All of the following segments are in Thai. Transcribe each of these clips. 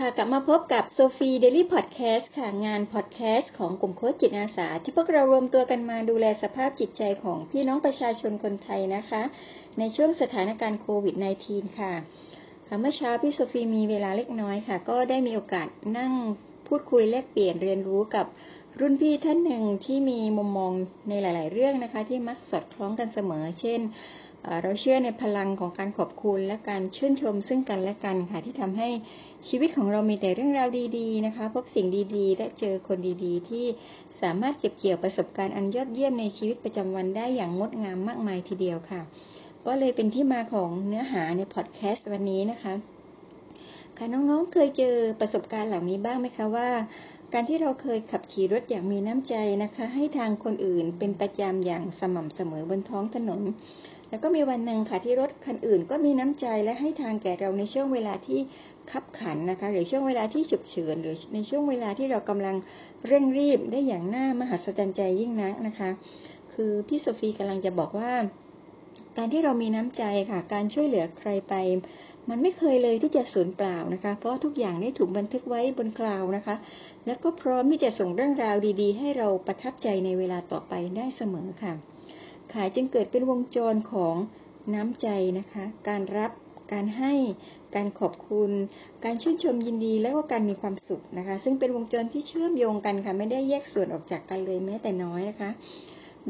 ค่ะกลับมาพบกับโซฟี Daily Podcast ค่ะ งานพอดแคสต์ของกลุ่มโค้ชจิตอาสา ที่พวกเรารวมตัวกันมาดูแลสภาพจิตใจของพี่น้องประชาชนคนไทยนะคะ ในช่วงสถานการณ์โควิด -19 ค่ะค่ะเมื่อเช้าพี่โซฟีมีเวลาเล็กน้อยค่ะ ก็ได้มีโอกาสนั่งพูดคุยแลกเปลี่ยนเรียนรู้กับรุ่นพี่ท่านหนึ่งที่มีมุมมองในหลาย ๆ เรื่องนะคะ ที่มักสอดคล้องกันเสมอ เช่นเราเชื่อในพลังของการขอบคุณและการชื่นชมซึ่งกันและกันค่ะที่ทำให้ ชีวิตของเรามีแต่เรื่องราวดีๆนะคะ พบสิ่งดีๆ และเจอคนดีๆ ที่สามารถเก็บเกี่ยวประสบการณ์อันยอดเยี่ยมในชีวิตประจำวันได้อย่างงดงามมากมายทีเดียวค่ะ ก็เลยเป็นที่มาของเนื้อหาในพอดแคสต์วันนี้นะคะค่ะน้องๆเคยเจอประสบการณ์เหล่านี้บ้างไหมคะว่า การที่เราเคยขับขี่รถอย่างมีน้ำใจนะคะ ให้ทางคนอื่นเป็นประจำอย่างสม่ำเสมอบนท้องถนน แล้วก็มีวันหนึ่งค่ะที่รถคันอื่น ก็มีน้ำใจและให้ทางแก่เราในช่วงเวลาที่ขับขันนะคะ หรือช่วงเวลาที่ฉุกเฉินหรือในช่วงเวลาที่เรากำลังเร่งรีบได้อย่างน่ามหัศจรรย์ใจยิ่งนักนะคะ คือพี่โซฟีกำลังจะบอกว่า การที่เรามีน้ำใจค่ะ การช่วยเหลือใครไป มันไม่เคยเลยที่จะสูญเปล่านะคะ เพราะทุกอย่างได้ถูกบันทึกไว้บนคลาวนะคะ แล้วก็พร้อมที่จะส่งเรื่องราวดี ๆ ให้เราประทับใจในเวลาต่อไปได้เสมอค่ะ ขายจึงเกิดเป็นวงจรของน้ำใจนะคะ การรับ การให้ การขอบคุณ การชื่นชมยินดี และก็การมีความสุขนะคะ ซึ่งเป็นวงจรที่เชื่อมโยงกันค่ะ ไม่ได้แยกส่วนออกจากกันเลยแม้แต่น้อยนะคะ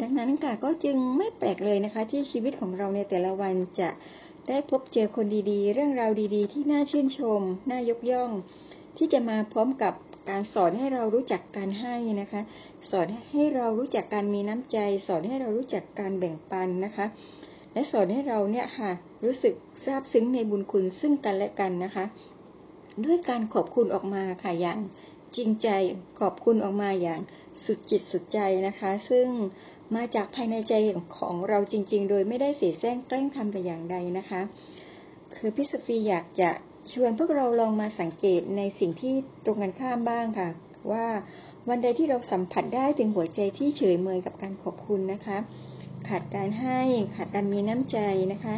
ดังนั้นค่ะก็จึงไม่แปลกเลยนะคะ ที่ชีวิตของเราในแต่ละวันจะได้พบเจอคนดีๆ เรื่องราวดีๆ ที่น่าชื่นชม น่ายกย่อง ที่จะมาพร้อมกับ การสอนให้เรารู้จักการให้นะคะ สอนให้เรารู้จักการมีน้ำใจ สอนให้เรารู้จักการแบ่งปันนะคะ และสอนให้เราเนี่ยค่ะรู้สึกซาบซึ้งในบุญคุณซึ่งกันและกันนะคะ ด้วยการขอบคุณออกมาค่ะอย่างจริงใจขอบคุณออกมาอย่างสุดจิตสุดใจนะคะ ซึ่งมาจากภายในใจของเราจริง ๆ โดยไม่ได้เสียแซงแกล้งทำแต่อย่างใดนะคะ คือพิสฟีอยากจะ ชวนพวกเราลองมาสังเกตในสิ่งที่ตรงกันข้ามบ้างค่ะ ว่าวันใดที่เราสัมผัสได้ถึงหัวใจที่เฉยเมยกับการขอบคุณนะคะ ขาดการให้ขาดการมีน้ำใจนะคะ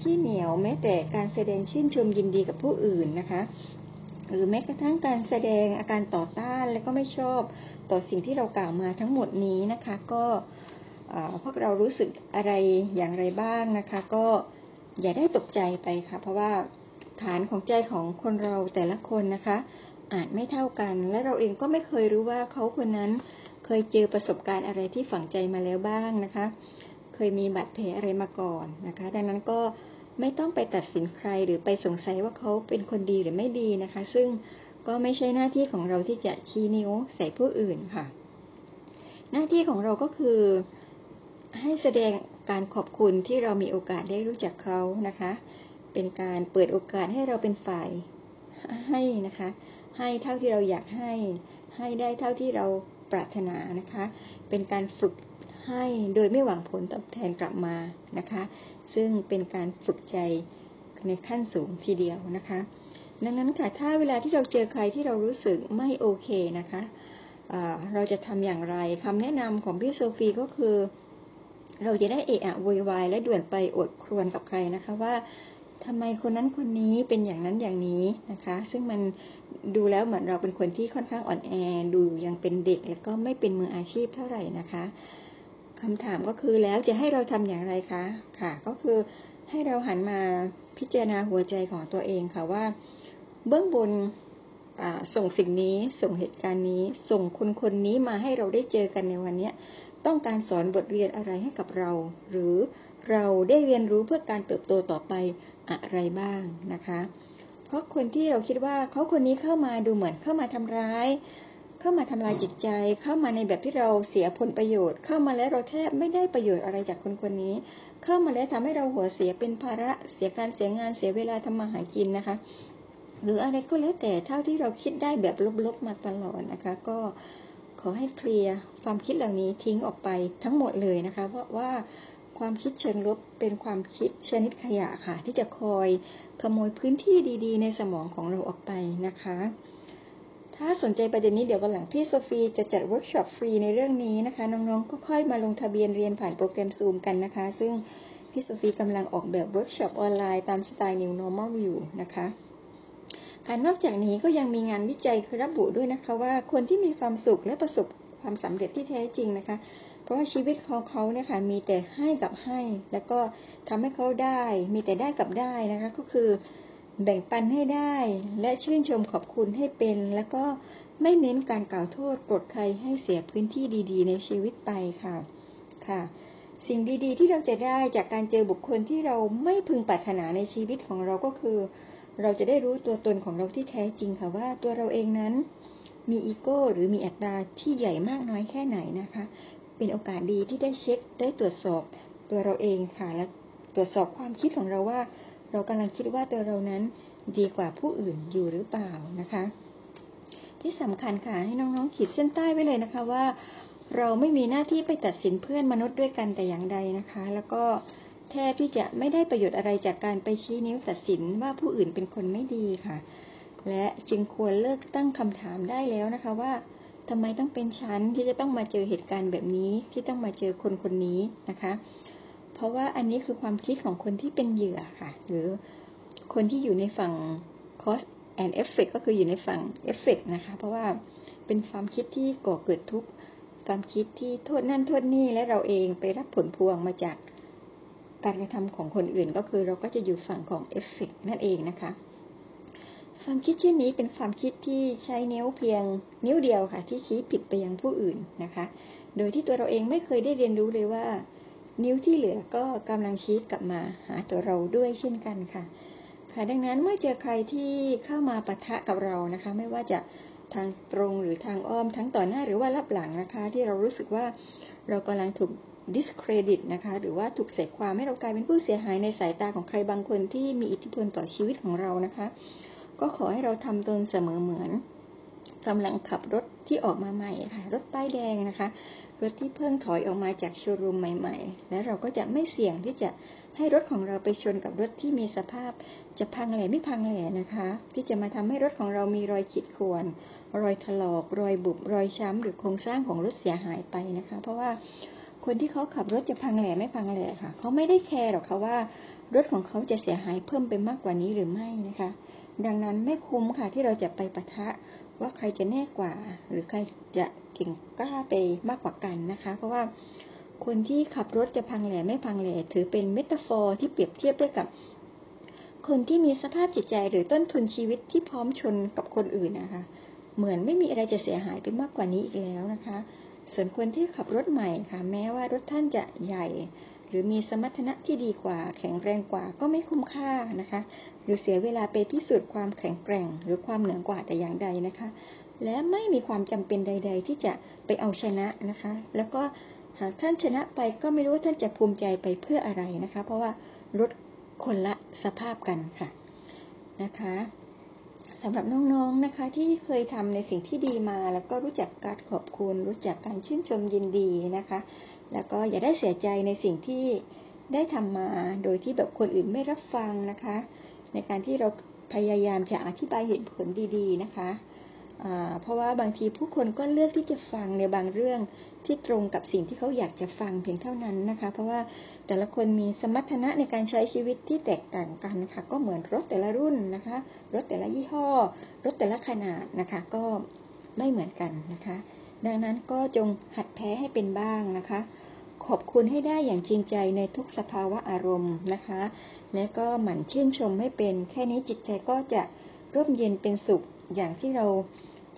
ขี้เหนียวแม้แต่การแสดงชื่นชมยินดีกับผู้อื่นนะคะ หรือแม้กระทั่งการแสดงอาการต่อต้านและก็ไม่ชอบต่อสิ่งที่เรากล่าวมาทั้งหมดนี้นะคะ ก็พวกเรารู้สึกอะไรอย่างไรบ้างนะคะ ก็อย่าได้ตกใจไปค่ะ เพราะว่า ฐานของใจของคนเราแต่ละคนนะคะ อาจไม่เท่ากัน และเราเองก็ไม่เคยรู้ว่าเขาคนนั้นเคยเจอประสบการณ์อะไรที่ฝังใจมาแล้วบ้างนะคะ เคยมีบาดแผลอะไรมาก่อนนะคะ ดังนั้นก็ไม่ต้องไปตัดสินใครหรือไปสงสัยว่าเขาเป็นคนดีหรือไม่ดีนะคะ ซึ่งก็ไม่ใช่หน้าที่ของเราที่จะชี้นิ้วใส่ผู้อื่นค่ะ หน้าที่ของเราก็คือให้แสดงการขอบคุณที่เรามีโอกาสได้รู้จักเขานะคะ เป็นการเปิดโอกาสให้เราเป็นฝ่ายให้นะคะ ให้เท่าที่เราอยากให้ ให้ได้เท่าที่เราปรารถนานะคะ เป็นการฝึกให้โดยไม่หวังผลตอบแทนกลับมานะคะ ซึ่งเป็นการฝึกใจในขั้นสูงทีเดียวนะคะ ดังนั้นค่ะ ถ้าเวลาที่เราเจอใครที่เรารู้สึกไม่โอเคนะคะ เราจะทำอย่างไรคำแนะนำของพี่โซฟีก็คือ เราจะได้เอะอะวยวายและด่วนไปอดครวนกับใครนะคะว่า ทำไมคนนั้นคนนี้เป็นอย่างนั้นอย่างนี้นะคะ ซึ่งมันดูแล้วเหมือนเราเป็นคนที่ค่อนข้างอ่อนแอ ดูยังเป็นเด็กแล้วก็ไม่เป็นมืออาชีพเท่าไหร่นะคะคำถามก็คือแล้วจะให้เราทำอย่างไรคะค่ะ ก็คือให้เราหันมาพิจารณาหัวใจของตัวเองค่ะว่า เบื้องบนส่งสิ่งนี้ส่งเหตุการณ์นี้ ส่งคนคนนี้มาให้เราได้เจอกันในวันนี้ต้องการสอนบทเรียนอะไรให้กับเรา หรือเราได้เรียนรู้เพื่อการเติบโตต่อไป อะไรบ้างนะคะ เพราะคนที่เราคิดว่าเขาคนนี้เข้ามาดูเหมือนเข้ามาทำร้าย เข้ามาทำลายจิตใจ เข้ามาในแบบที่เราเสียผลประโยชน์ เข้ามาแล้วเราแทบไม่ได้ประโยชน์อะไรจากคนคนนี้ เข้ามาแล้วทำให้เราหัวเสียเป็นภาระเสียการเสียงานเสียเวลาทำมาหากินนะคะหรืออะไรก็แล้วแต่เท่าที่เราคิดได้แบบลบๆมาตลอดนะคะ ก็ขอให้เคลียร์ความคิดเหล่านี้ทิ้งออกไปทั้งหมดเลยนะคะ เพราะว่า ความคิดเชิงลบเป็นความคิดชนิดขยะค่ะ ที่จะคอยขโมยพื้นที่ดีๆ ในสมองของเราออกไปนะคะ ถ้าสนใจประเด็นนี้เดี๋ยววันหลังพี่โซฟีจะจัดเวิร์กช็อปฟรีในเรื่องนี้นะคะ น้องๆก็ค่อยมาลงทะเบียนเรียนผ่านโปรแกรมซูมกันนะคะ ซึ่งพี่โซฟีกำลังออกแบบเวิร์กช็อปออนไลน์ตามสไตล์ New Normal อยู่นะคะค่ะนอกจากนี้ก็ยังมีงานวิจัยคือระบุด้วยนะคะว่าคนที่มีความสุขและประสบความสำเร็จที่แท้จริงนะคะ ว่าชีวิตของเขาเนี่ยค่ะมีแต่ให้กับให้ แล้วก็ทำให้เขาได้ มีแต่ได้กับได้นะคะ ก็คือแบ่งปันให้ได้ และชื่นชมขอบคุณให้เป็น แล้วก็ไม่เน้นการกล่าวโทษกดใครให้เสียพื้นที่ดี ๆ ในชีวิตไปค่ะค่ะ สิ่งดีๆ ที่เราจะได้จากการเจอบุคคลที่เราไม่พึงปรารถนาในชีวิตของเราก็คือ เราจะได้รู้ตัวตนของเราที่แท้จริงค่ะว่าตัวเราเองนั้นมีอีโก้หรือมีอัตราที่ใหญ่มากน้อยแค่ไหนนะคะ เป็นโอกาสดีที่ได้เช็คได้ตรวจสอบตัวเราเองค่ะและตรวจสอบความคิดของเราว่า เรากำลังคิดว่าตัวเรานั้นดีกว่าผู้อื่นอยู่หรือเปล่านะคะ ที่สำคัญค่ะให้น้องๆขีดเส้นใต้ไว้เลยนะคะว่า เราไม่มีหน้าที่ไปตัดสินเพื่อนมนุษย์ด้วยกันแต่อย่างใดนะคะ แล้วก็แทบที่จะไม่ได้ประโยชน์อะไรจากการไปชี้นิ้วตัดสินว่าผู้อื่นเป็นคนไม่ดีค่ะ และจึงควรเลิกตั้งคำถามได้แล้วนะคะว่า ทำไมต้องเป็นฉันที่จะต้องมาเจอเหตุการณ์แบบนี้ ที่ต้องมาเจอคนคนนี้นะคะ เพราะว่าอันนี้คือความคิดของคนที่เป็นเหยื่อค่ะ หรือคนที่อยู่ในฝั่ง cause and effect ก็คืออยู่ในฝั่ง effect นะคะ เพราะว่าเป็นความคิดที่ก่อเกิดทุกข์ความคิดที่โทษนั่นโทษนี่และเราเองไปรับผลพวงมาจากการกระทำของคนอื่นก็คือเราก็จะอยู่ฝั่งของ effect นั่นเองนะคะ ความคิดเช่นนี้เป็นความคิดที่ใช้นิ้วเพียงนิ้วเดียวค่ะ ที่ชี้ผิดไปยังผู้อื่นนะคะ โดยที่ตัวเราเองไม่เคยได้เรียนรู้เลยว่า นิ้วที่เหลือก็กำลังชี้กลับมาหาตัวเราด้วยเช่นกันค่ะ ค่ะดังนั้นเมื่อเจอใครที่เข้ามาปะทะกับเรานะคะ ไม่ว่าจะทางตรงหรือทางอ้อมทั้งต่อหน้าหรือว่ารับหลังนะคะ ที่เรารู้สึกว่าเรากำลังถูก discredit นะคะหรือว่าถูกเสกความให้เรากลายเป็นผู้เสียหายในสายตาของใครบางคนที่มีอิทธิพลต่อชีวิตของเรานะคะ ก็ขอให้เราทำตนเสมอเหมือนกำลังขับรถที่ออกมาใหม่ค่ะรถป้ายแดงนะคะ รถที่เพิ่งถอยออกมาจากโชว์รูมใหม่ ๆ และเราก็จะไม่เสี่ยงที่จะให้รถของเราไปชนกับรถที่มีสภาพ จะพังแหล่ไม่พังแหล่นะคะ ที่จะมาทำให้รถของเรามีรอยขีดข่วนรอยถลอก รอยบุบรอยช้ำหรือโครงสร้างของรถเสียหายไปนะคะ เพราะว่าคนที่เขาขับรถจะพังแหล่ไม่พังแหล่ค่ะ เขาไม่ได้แคร์หรอกค่ะว่ารถของเขาจะเสียหายเพิ่มไปมากกว่านี้หรือไม่นะคะ ดังนั้นไม่คุ้มค่ะที่เราจะไปปะทะว่าใครจะแน่กว่า หรือใครจะเก่งกล้าไปมากกว่ากันนะคะ เพราะว่าคนที่ขับรถจะพังแหล่ไม่พังแหล่ถือเป็นเมตาฟอร์ที่เปรียบเทียบได้กับ คนที่มีสภาพจิตใจหรือต้นทุนชีวิตที่พร้อมชนกับคนอื่นนะคะ เหมือนไม่มีอะไรจะเสียหายไปมากกว่านี้อีกแล้วนะคะ ส่วนคนที่ขับรถใหม่ค่ะ แม้ว่ารถท่านจะใหญ่ หรือมีสมรรถนะที่ดีกว่า แข็งแรงกว่าก็ไม่คุ้มค่านะคะ หรือเสียเวลาไปพิสูจน์ความแข็งแกร่ง หรือความเหนือกว่าแต่อย่างใดนะคะ และไม่มีความจำเป็นใด ๆ ที่จะไปเอาชนะนะคะ แล้วก็หากท่านชนะไปก็ไม่รู้ว่าท่านจะภูมิใจไปเพื่ออะไรนะคะ เพราะว่ารถคนละสภาพกันค่ะนะคะ สำหรับน้องๆนนะคะ ที่เคยทำในสิ่งที่ดีมา แล้วก็รู้จักการขอบคุณ รู้จักการชื่นชมยินดีนะคะ แล้วก็อย่าได้เสียใจในสิ่งที่ได้ทำมา โดยที่แบบคนอื่นไม่รับฟังนะคะ ในการที่เราพยายามจะอธิบายเหตุผลดีๆนะคะ เพราะว่าบางทีผู้คนก็เลือกที่จะฟังในบางเรื่องที่ตรงกับสิ่งที่เขาอยากจะฟังเพียงเท่านั้นนะคะ เพราะว่าแต่ละคนมีสมรรถนะในการใช้ชีวิตที่แตกต่างกันนะคะก็เหมือนรถแต่ละรุ่นนะคะ รถแต่ละยี่ห้อ รถแต่ละขนาดนะคะ ก็ไม่เหมือนกันนะคะ ดังนั้นก็จงหัดแพ้ให้เป็นบ้างนะคะ ขอบคุณให้ได้อย่างจริงใจในทุกสภาวะอารมณ์นะคะ และก็หมั่นชื่นชมให้เป็น แค่นี้จิตใจก็จะร่มเย็นเป็นสุขอย่างที่เรา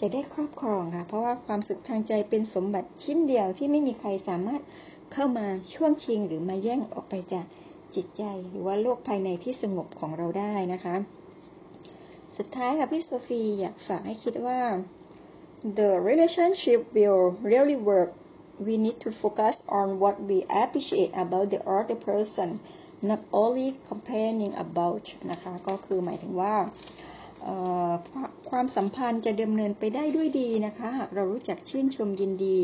จะได้ครอบครองค่ะ เพราะว่าความสุขทางใจเป็นสมบัติชิ้นเดียวที่ไม่มีใครสามารถเข้ามาช่วงชิงหรือมาแย่งออกไปจากจิตใจ หรือว่าโลกภายในที่สงบของเราได้นะคะ สุดท้ายค่ะพี่โซฟีอยากฝากให้คิดว่า the relationship will really work, we need to focus on what we appreciate about the other person not only complaining about นะคะ ก็คือหมายถึงว่า ความสัมพันธ์จะดำเนินไปได้ด้วยดีนะคะ หากเรารู้จักชื่นชมยินดี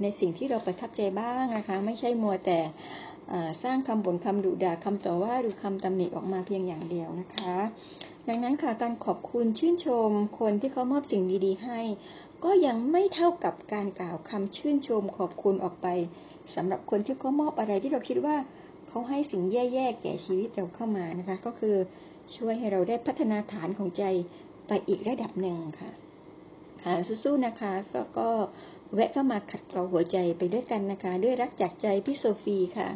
ในสิ่งที่เราประทับใจบ้างนะคะ ไม่ใช่มัวแต่สร้างคำบ่นคำดุด่าคำต่อว่าหรือคำตำหนิออกมาเพียงอย่างเดียวนะคะ ดังนั้นค่ะการขอบคุณชื่นชมคนที่เขามอบสิ่งดีๆ ให้ ก็ยังไม่เท่ากับการกล่าวคำชื่นชมขอบคุณออกไปสำหรับคนที่เขามอบอะไรที่เราคิดว่าเขาให้สิ่งแย่ๆแก่ชีวิตเราเข้ามานะคะ ก็คือ ช่วยให้เราได้พัฒนาฐานของใจไปอีกระดับหนึ่งค่ะ ค่ะสู้ๆนะคะก็ก็แวะเข้ามาขัดเกลาหัวใจไปด้วยกันนะคะ ด้วยรักจากใจพี่โซฟีค่ะ